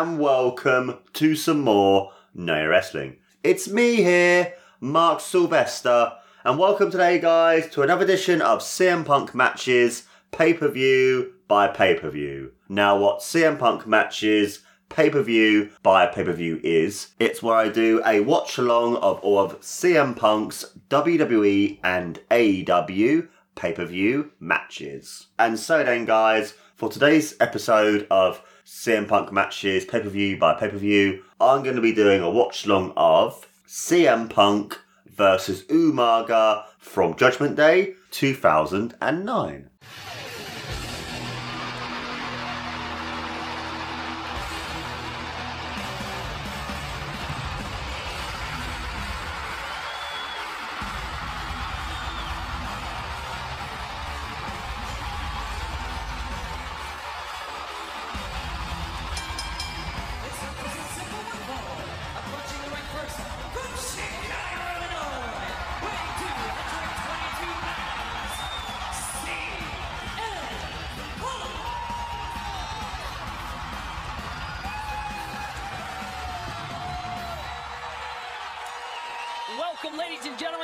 And welcome to some more Know Wrestling. It's me here, Mark Sylvester, and welcome today, guys, to another edition of CM Punk Matches Pay Per View by Pay Per View. Now, what CM Punk Matches Pay Per View by Pay Per View is, it's where I do a watch along of all of CM Punk's WWE and AEW pay per view matches. And so then, guys, for today's episode of CM Punk matches pay per view by pay per view, I'm going to be doing a watch long of CM Punk versus Umaga from Judgment Day 2009.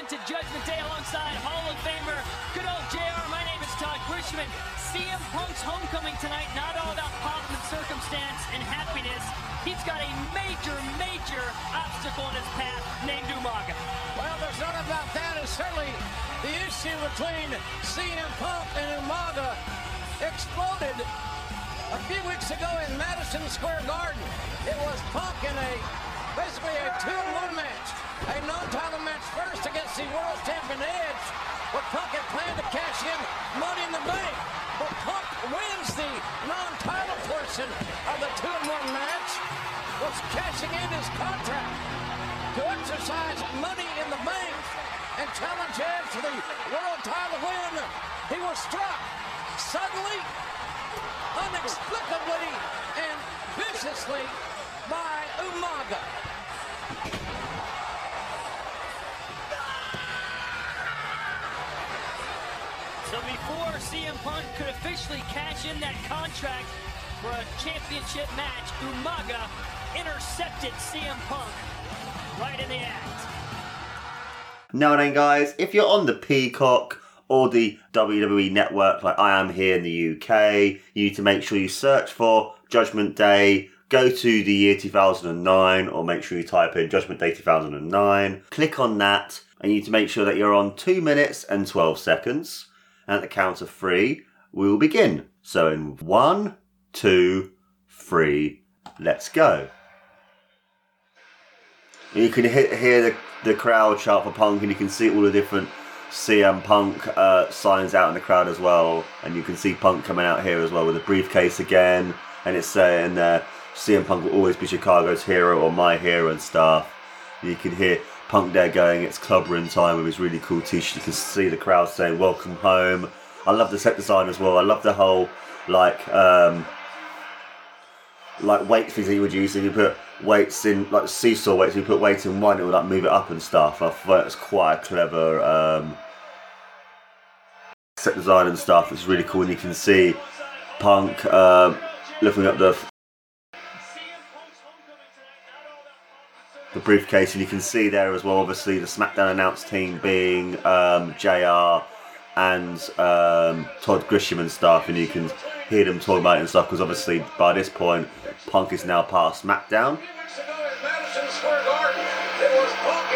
Gentlemen, to Judgment Day alongside Hall of Famer, good old JR. My name is Todd Grisham. CM Punk's homecoming tonight, not all about pomp and circumstance and happiness. He's got a major, major obstacle in his path named Umaga. Well, there's none about that. And certainly the issue between CM Punk and Umaga exploded a few weeks ago in Madison Square Garden. It was Punk in a basically a two-in-one match. A non-title match first against the world champion Edge, where Punk had planned to cash in Money in the Bank. But Punk wins the non-title portion of the two-in-one match, was cashing in his contract to exercise money in the bank and challenge Edge to the world title win. He was struck suddenly, unexplicably, and viciously by Umaga. Before CM Punk could officially cash in that contract for a championship match, Umaga intercepted CM Punk right in the act. Now then, guys, if you're on the Peacock or the WWE network like I am here in the UK, you need to make sure you search for Judgment Day. Go to the year 2009 or make sure you type in Judgment Day 2009. Click on that and you need to make sure that you're on 2 minutes and 12 seconds. And at the count of 3, we will begin. So in one, two, three, let's go. You can he- hear the, the crowd shout for Punk, and you can see all the different CM Punk uh, signs out in the crowd as well. And you can see Punk coming out here as well with a briefcase again, and it's saying uh, CM Punk will always be Chicago's hero or my hero and stuff. You can hear Punk there going, it's club room time with his really cool t-shirt. You can see the crowd saying, welcome home. I love the set design as well. I love the whole, like, um, like weight things that you would use. So you put weights in like seesaw weights. You put weight in one, it would like move it up and stuff. I thought it was quite a clever um, set design and stuff. It's really cool, and you can see Punk um, lifting up the the briefcase, and you can see there as well. Obviously, the SmackDown announced team being um, Jr. and um, Todd Grisham and stuff, and you can hear them talking about it and stuff. Because obviously, by this point, Punk is now past SmackDown.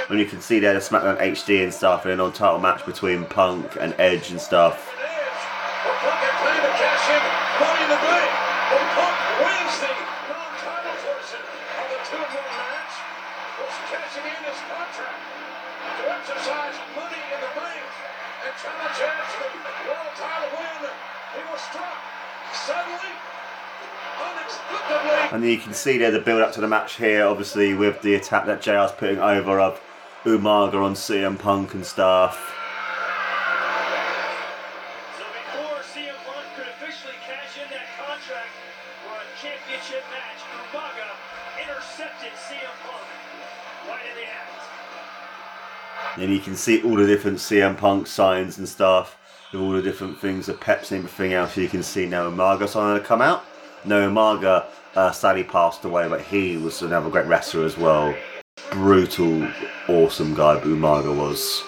And you can see there the SmackDown HD and stuff, and an on title match between Punk and Edge and stuff. His contract to exercise Money in the Bank and challenge the world title win. He was struck suddenly. And you can see there the build up to the match here, obviously with the attack that JR's putting over of Umaga on CM Punk and stuff. Can see all the different CM Punk signs and stuff, with all the different things, the peps and everything else. You can see now Umaga sign to come out. No, Umaga uh, sadly passed away, but he was another great wrestler as well. Brutal, awesome guy, Umaga was.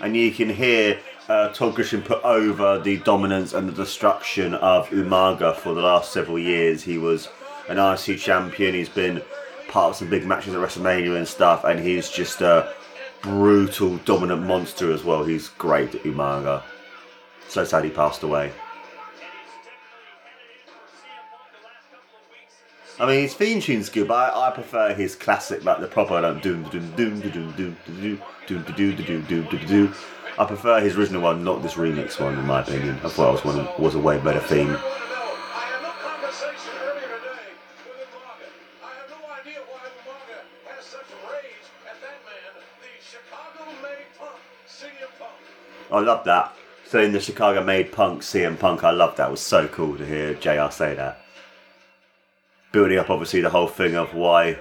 And you can hear uh, Todd Grisham put over the dominance and the destruction of Umaga for the last several years. He was an IC champion. He's been part of some big matches at WrestleMania and stuff, and he's just a brutal, dominant monster as well. He's great, at Umaga. So sad he passed away. I mean, his theme tune's good, but I, I prefer his classic, like the proper, like doom doom doom doom doom doom doom doom doom doom doom doom doom. I prefer his original one, not this remix one, in my opinion. I thought it was one was a way better theme. I love that. Saying the Chicago made punk CM Punk, I love that. It was so cool to hear JR say that. Building up obviously the whole thing of why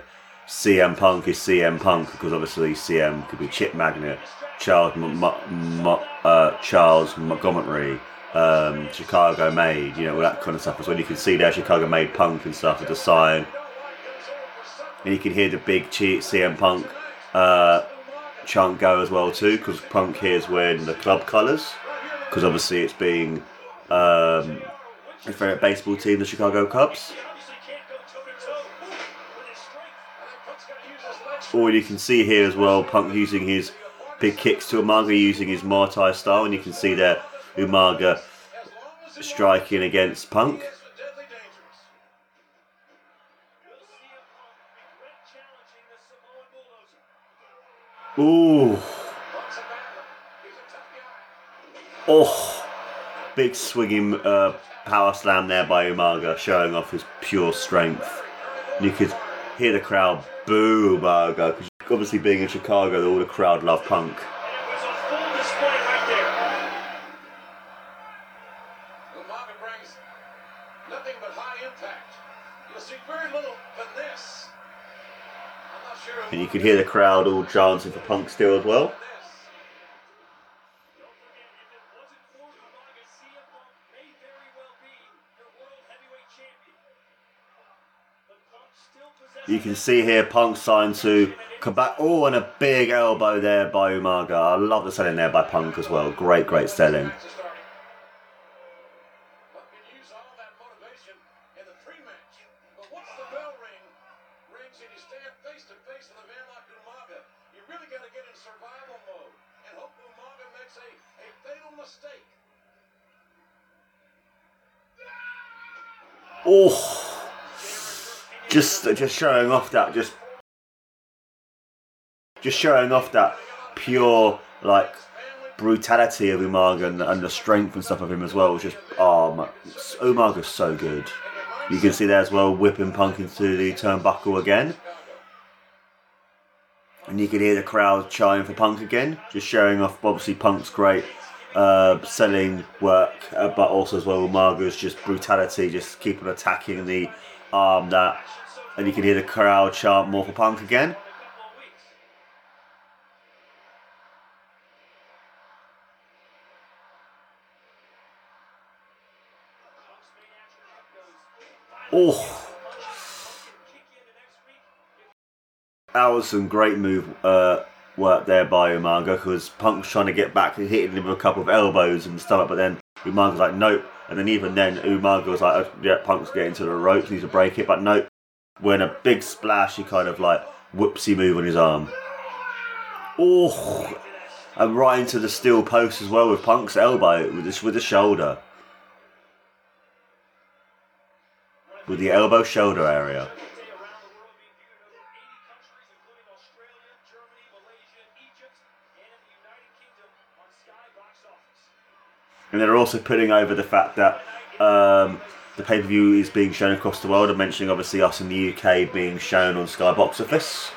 CM Punk is CM Punk because obviously CM could be Chip Magnet, Charles M- M- uh, Charles Montgomery, um, Chicago made, you know all that kind of stuff. As well, you can see there Chicago made Punk and stuff with the sign, and you can hear the big cheat CM Punk uh, chant go as well too because Punk here is wearing the club colours because obviously it's being um, favourite baseball team, the Chicago Cubs. Obviously can't go toe-to-toe with his strength. I think Punk's got to use his legs. Or you can see here as well, Punk using his big kicks to Umaga using his Muay Thai style, and you can see there Umaga striking against Punk. Ooh, oh, big swinging uh, power slam there by Umaga, showing off his pure strength. You could hear the crowd boo Burger. Because obviously, being in Chicago, all the crowd love punk. And you could hear the crowd all chanting for punk still as well. You can see here Punk signed to back. Oh, and a big elbow there by Umaga. I love the selling there by Punk as well. Great, great selling. Just just showing off that just just showing off that pure like brutality of Umaga and, and the strength and stuff of him as well. Was just oh, my, Umaga's so good. You can see there as well, whipping Punk into the turnbuckle again. And you can hear the crowd chanting for Punk again, just showing off obviously Punk's great uh, selling work, uh, but also as well Umaga's just brutality, just keeping attacking the arm that. And you can hear the crowd chant more for Punk again. Oh, that was some great move uh, work there by Umaga because Punk's trying to get back hitting him with a couple of elbows and stuff, but then Umaga was like, nope. And then even then, Umaga was like, oh, yeah, Punk's getting to the ropes, needs to break it, but nope. When a big splash, he kind of like whoopsie move on his arm. Oh, and right into the steel post as well with Punk's elbow with this with the shoulder. With the elbow shoulder area. And they're also putting over the fact that um, the pay per view is being shown across the world I'm mentioning obviously us in the UK being shown on Sky Box Office.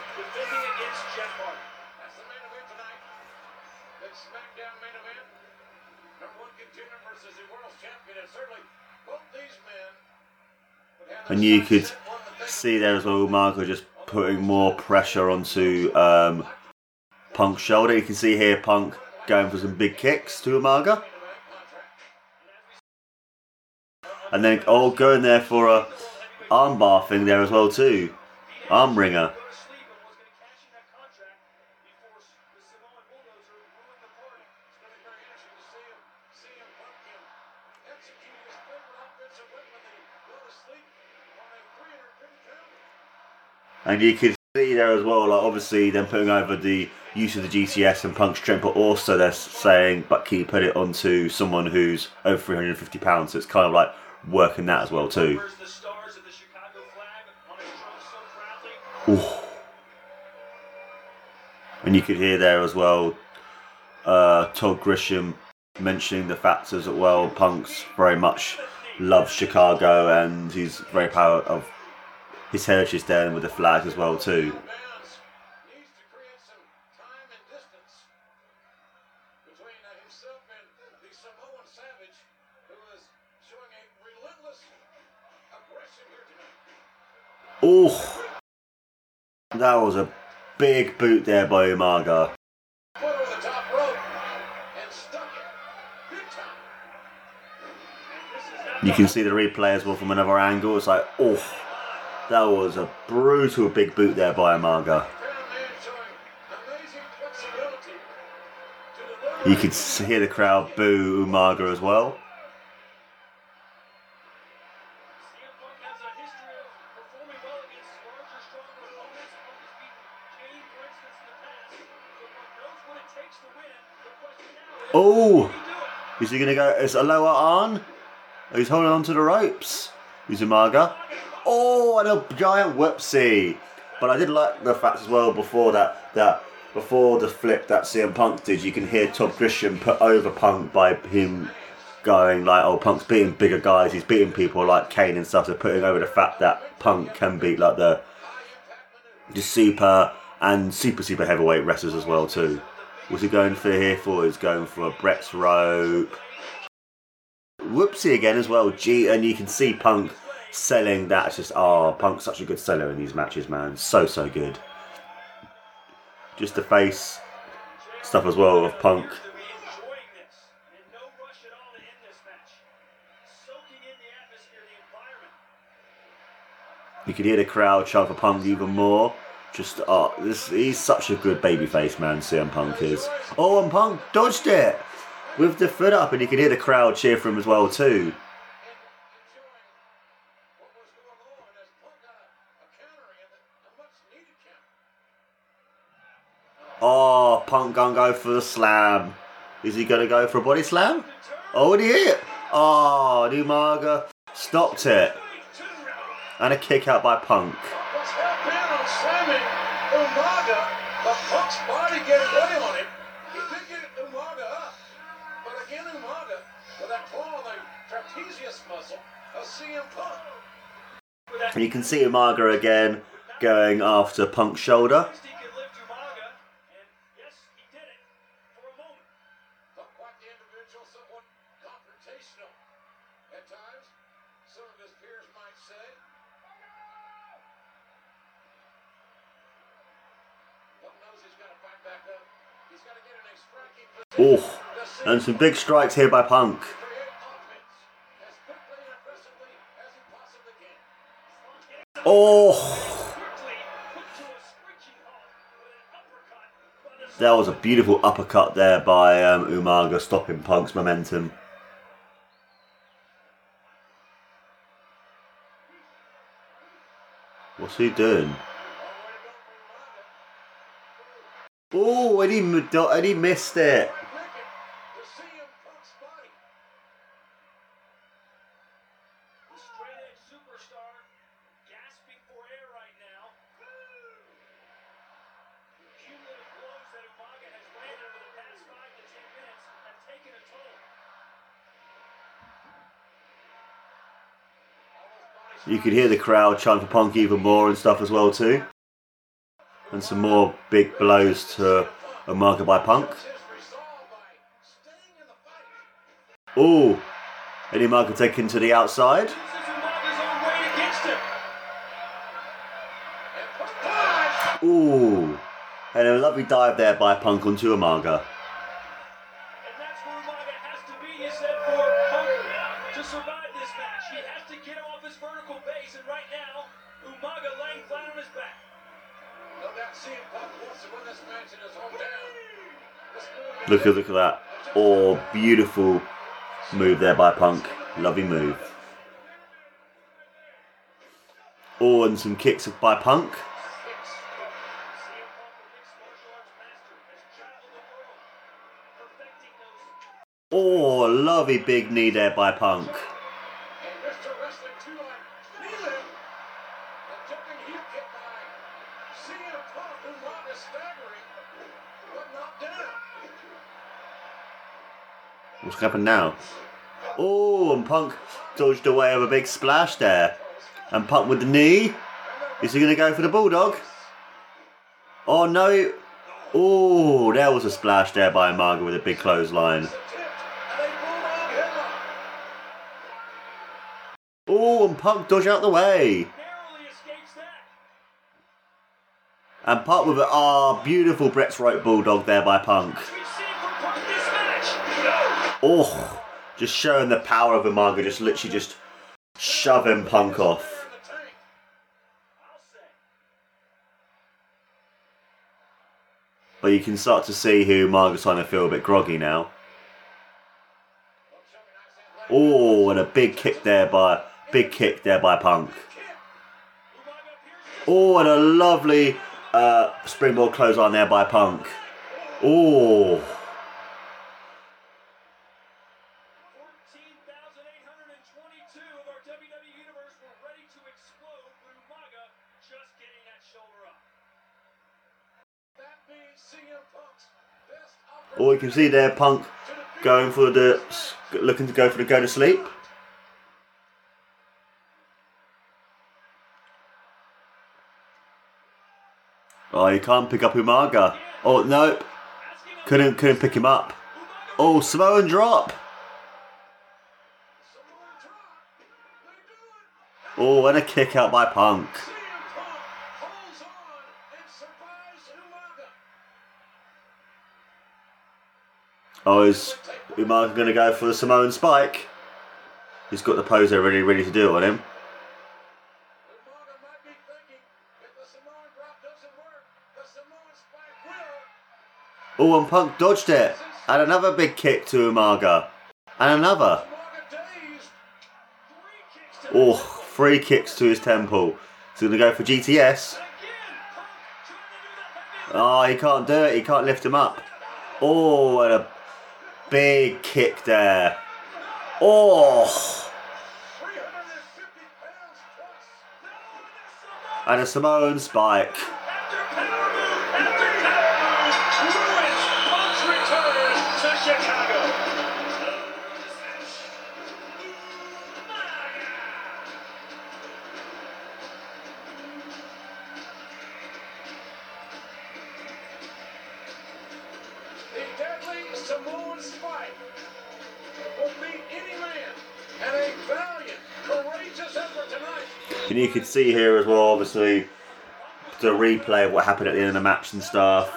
And you could see there as well, Marco just putting more pressure onto um, Punk's shoulder. You can see here Punk going for some big kicks to Umaga. And then all going there for a armbar thing there as well too. Arm wringer. And you can see there as well, like obviously them putting over the use of the GTS and Punk's strength, but also they're saying, but can you put it onto someone who's over 350 pounds? So it's kind of like working that as well too. Ooh. And you could hear there as well, uh, Todd Grisham mentioning the fact as well, Punk's very much loves Chicago and he's very proud of his heritage there and with the flag as well too. Ooh. That was a big boot there by Umaga. Foot over the top rope and stuck it big time. You can see the replay as well from another angle. It's like, oh, that was a brutal big boot there by Umaga. Crown man showing amazing flexibility to deliver. You could hear the crowd boo Umaga as well. CM Punk has a history of performing well against larger, stronger opponents. Punk has beaten Kane, for instance, in the past. So Punk knows what it takes to win. The question now is, Oh, Is he going to go? Is a lower on? Oh, he's holding on to the ropes. He's Umaga. Oh, and a giant whoopsie. But I did like the fact as well before that that before the flip that CM Punk did, you can hear Todd Grisham put over Punk by him going like, "Oh, Punk's beating bigger guys. He's beating people like Kane and stuff." So putting over the fact that Punk can beat like the the super and super super heavyweight wrestlers as well too. What's he going for here for? He's going for a Brett's rope. Whoopsie again as well. G and you can see Punk selling that. It's just oh, Punk's such a good seller in these matches, man. So so good. Just the face stuff as well of Punk. You could hear the crowd chant for Punk even more. Just oh, this he's such a good babyface man. CM Punk is. Oh, and Punk dodged it with the foot up, and you can hear the crowd cheer for him as well too. Oh, Punk gonna go for the slam. Is he gonna go for a body slam? Oh, and he hit. Oh, Umaga stopped it, and a kick out by Punk. Umaga, but Punk's body gave way on him. He did get Umaga up, but again Umaga with that claw on the trapezius muscle of CM Punk. You can see Umaga again going after Punk's shoulder. Oh, and some big strikes here by Punk. Oh, that was a beautiful uppercut there by um, Umaga, stopping Punk's momentum. What's he doing? Oh, and he, and he missed it. Naked to CM Punk's body. The straight edge superstar gasping for air right now. The cumulative blows that Umaga has landed over the past five to ten minutes have taken a toll. You could hear the crowd chant for Punk even more and stuff as well too. And some more big blows to Umaga by Punk. Oh, and Umaga taken to the outside. Ooh, And a lovely dive there by Punk onto Umaga. Look at look at that. Oh, beautiful move there by Punk. Lovely move. Oh, and some kicks by Punk. Oh, lovely big knee there by Punk. And Mr. Wrestling 2 on kneeling. A jumping heel kick by CM Punk, who Rock is staggering, but not down. What's happened now? Oh, and Punk dodged away of a big splash there. And Punk with the knee. Is he going to go for the Bulldog? Oh, no. Oh, there was a splash there by Umaga with a big clothesline. Oh, and Punk dodged out the way. And part with ah, beautiful Brett's right Bulldog there by Punk. Oh, just showing the power of Umaga, just literally just shoving Punk off. But you can start to see who Umaga's starting to feel a bit groggy now. Oh, and a big kick there by big kick there by Punk. Oh, and a lovely uh, springboard clothesline there by Punk. Oh, 14,822 of our WWE Universe were ready to explode, but Umaga just getting that shoulder up. That means CM Punk's best oh, you can see there Punk going for the looking to go for the go to sleep. Oh, can't pick up Umaga. Oh nope, couldn't couldn't pick him up. Oh, Samoan drop. Oh, and a kick out by Punk. Oh, is Umaga going to go for the Samoan spike? He's got the pose there ready, ready to do it on him. Umaga might be thinking if the Samoan drop doesn't work, the Samoan spike will. Oh, and Punk dodged it. And another big kick to Umaga. And another. Oh, three kicks to his temple. He's going to go for GTS. Oh, ah, he can't do it. He can't lift him up. Oh, and a big kick there. Oh, 350 pounds plus. and a Samoan spike. And you can see here as well, obviously, the replay of what happened at the end of the match and stuff.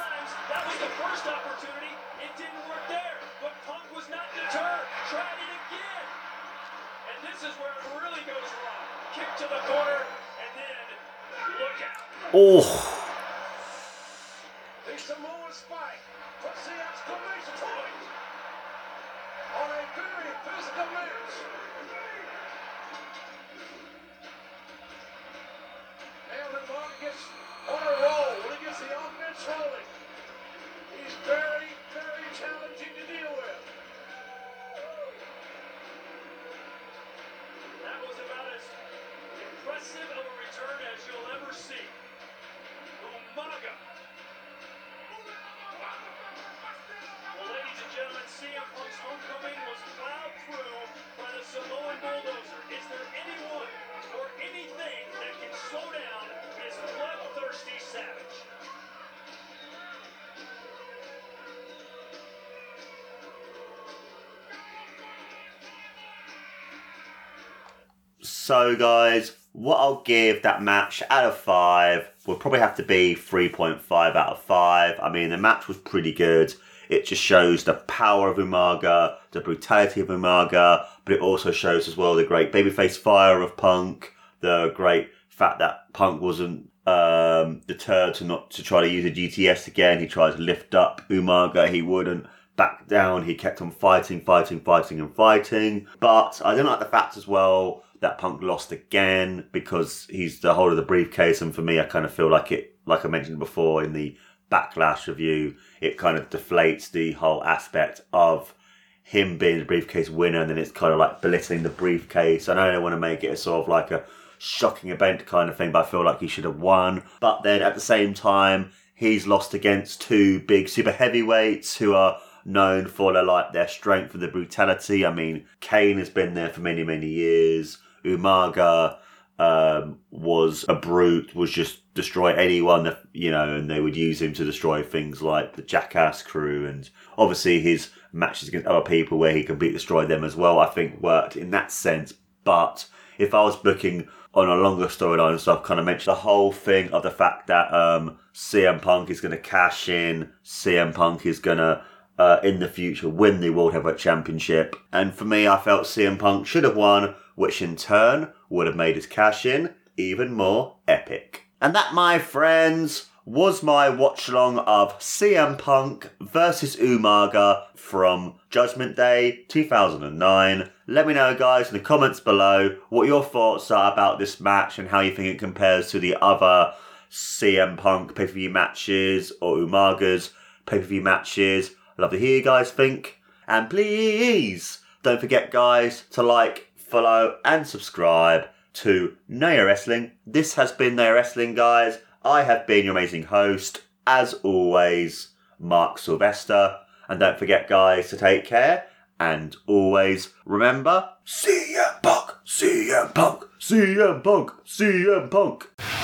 Oh, Mark gets on a roll, when he gets the offense rolling, he's very, very challenging to deal with. That was about as impressive of a return as you'll ever see. Umaga. Well, ladies and gentlemen, CM Punk's homecoming was plowed through by the Samoan bulldozer. Is there anyone or anything that can slow down so guys, what I'll give that match out of five. would probably have to be 3.5 out of 5. I mean, the match was pretty good. It just shows the power of Umaga, the brutality of Umaga, but it also shows as well the great babyface fire of Punk, the great fact that Punk wasn't um, deterred to not to try to use a GTS again. He tried to lift up Umaga, he wouldn't back down. He kept on fighting, fighting, fighting, and fighting. But I don't like the fact as well that Punk lost again because he's the whole of the briefcase, and for me, I kind of feel like it, like I mentioned before in the backlash review, it kind of deflates the whole aspect of him being the briefcase winner, and then it's kind of like belittling the briefcase. I know they want to make it a sort of like a shocking event kind of thing, but I feel like he should have won. But then at the same time, he's lost against two big super heavyweights who are known for their like their strength and their brutality. I mean, Kane has been there for many, many years. Umaga um, was a brute, was just destroy anyone you know, and they would use him to destroy things like the Jackass crew, and obviously his matches against other people where he completely destroyed them as well. I think worked in that sense, but if I was booking on a longer storyline and stuff, kind of mentioned the whole thing of the fact that um, CM Punk is going to cash in, CM Punk is going to uh, in the future win the World Heavyweight Championship. And for me, I felt CM Punk should have won, which in turn would have made his cash in even more epic. And that, my friends, was my watch along of CM Punk versus Umaga from Judgment Day 2009. Let me know, guys, in the comments below what your thoughts are about this match and how you think it compares to the other CM Punk pay per view matches or Umaga's pay per view matches. Love to hear you guys think. And please don't forget, guys, to like, follow, and subscribe to Know Your Wrestling. This has been Know Your Wrestling, guys. I have been your amazing host, as always, Mark Sylvester. And don't forget, guys, to take care and always remember CM Punk, CM Punk, CM Punk, CM Punk.